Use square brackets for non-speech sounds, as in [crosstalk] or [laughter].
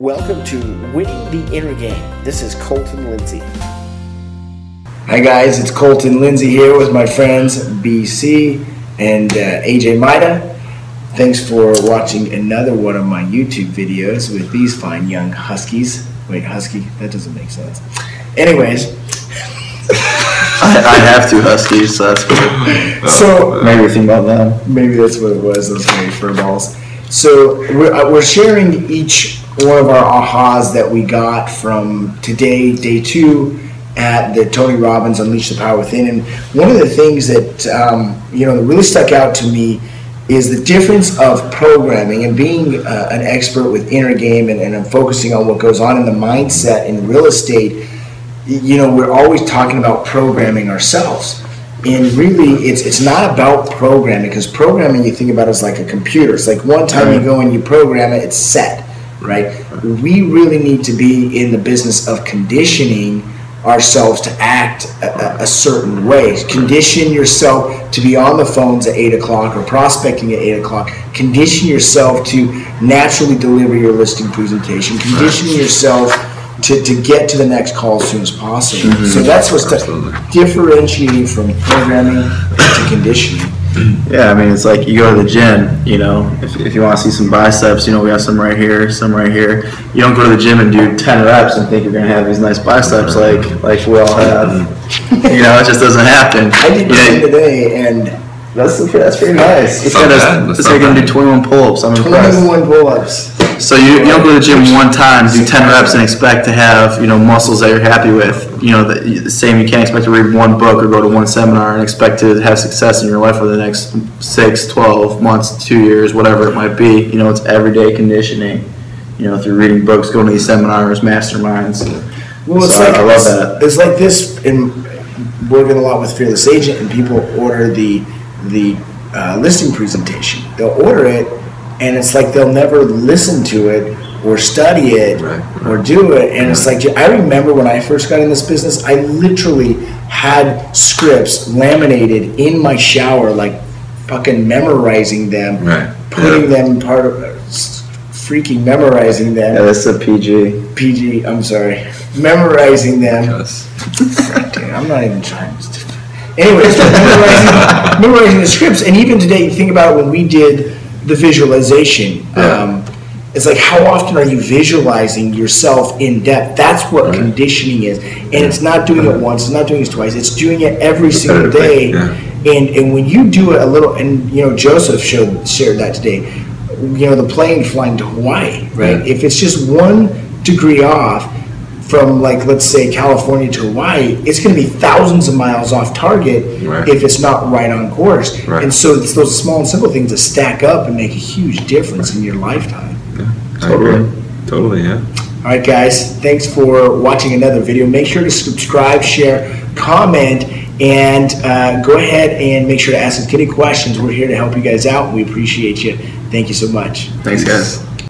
Welcome to Winning the Inner Game. This is Colton Lindsay. Hi guys, it's Colton Lindsay here with my friends BC and uh, AJ Maida. Thanks for watching another one of my YouTube videos with these fine young huskies. Wait, husky? That doesn't make sense. Anyways, [laughs] I, I have two huskies, so that's cool. [laughs] so Maybe think about that. maybe that's what it was. Those very fur balls. So we're, uh, we're sharing each one of our ahas that we got from today, day two, at the Tony Robbins Unleash the Power Within. And one of the things that um, you know that really stuck out to me is the difference of programming and being uh, an expert with inner game and, and focusing on what goes on in the mindset in real estate. You know, we're always talking about programming ourselves and really it's it's not about programming because programming you think about it as like a computer it's like one time you go and you program it it's set right? We really need to be in the business of conditioning ourselves to act a, a- certain way. Condition yourself to be on the phones at 8 o'clock or prospecting at 8 o'clock. Condition yourself to naturally deliver your listing presentation. Condition yourself to, to get to the next call as soon as possible. Mm-hmm. So that's what's Absolutely. differentiating from programming to conditioning. [clears throat] Yeah, I mean, it's like you go to the gym, you know, if, if you want to see some biceps, you know, we have some right here, some right here. You don't go to the gym and do 10 reps and think you're going to have these nice biceps like like we all have. Mm-hmm. You know, it just doesn't happen. I did the today and that's, that's pretty nice. It's not gonna, bad. That's it's not going to bad. do 21 pull-ups. I'm impressed. 21 pull-ups. So you, you don't go to the gym one time, do ten reps, and expect to have you know muscles that you're happy with. You know the, the same. You can't expect to read one book or go to one seminar and expect to have success in your life for the next six, 12 months, two years, whatever it might be. You know it's everyday conditioning. You know through reading books, going to these seminars, masterminds. Well, it's So I- like I love it's, that. it's like this in working a lot with Fearless Agent, and people order the the uh, listing presentation. They'll order it, and it's like they'll never listen to it or study it Right, or do it. And it's like I remember when I first got in this business, I literally had scripts laminated in my shower, like fucking memorizing them, Right, putting yeah. them part of. Freaking memorizing them. Yeah, that's a PG. PG, I'm sorry, memorizing them. Yes. [laughs] I'm not even trying. Anyways, [laughs] memorizing, memorizing the scripts, and even today, you think about when we did the visualization. Um, it's like how often are you visualizing yourself in depth? That's what conditioning is, and it's not doing it once, it's not doing it twice. It's doing it every single day. Repetitively, And and when you do it a little, and you know Joseph showed shared that today. You know the plane flying to Hawaii, right? Yeah. If it's just one degree off, from like let's say California to Hawaii, it's going to be thousands of miles off target Right. if it's not right on course. Right. And so it's those small and simple things that stack up and make a huge difference in your lifetime. Yeah, I Totally. agree. Totally, yeah. All right, guys, thanks for watching another video. Make sure to subscribe, share, comment, and uh, go ahead and make sure to ask us any questions. We're here to help you guys out. We appreciate you. Thank you so much. Thanks, guys.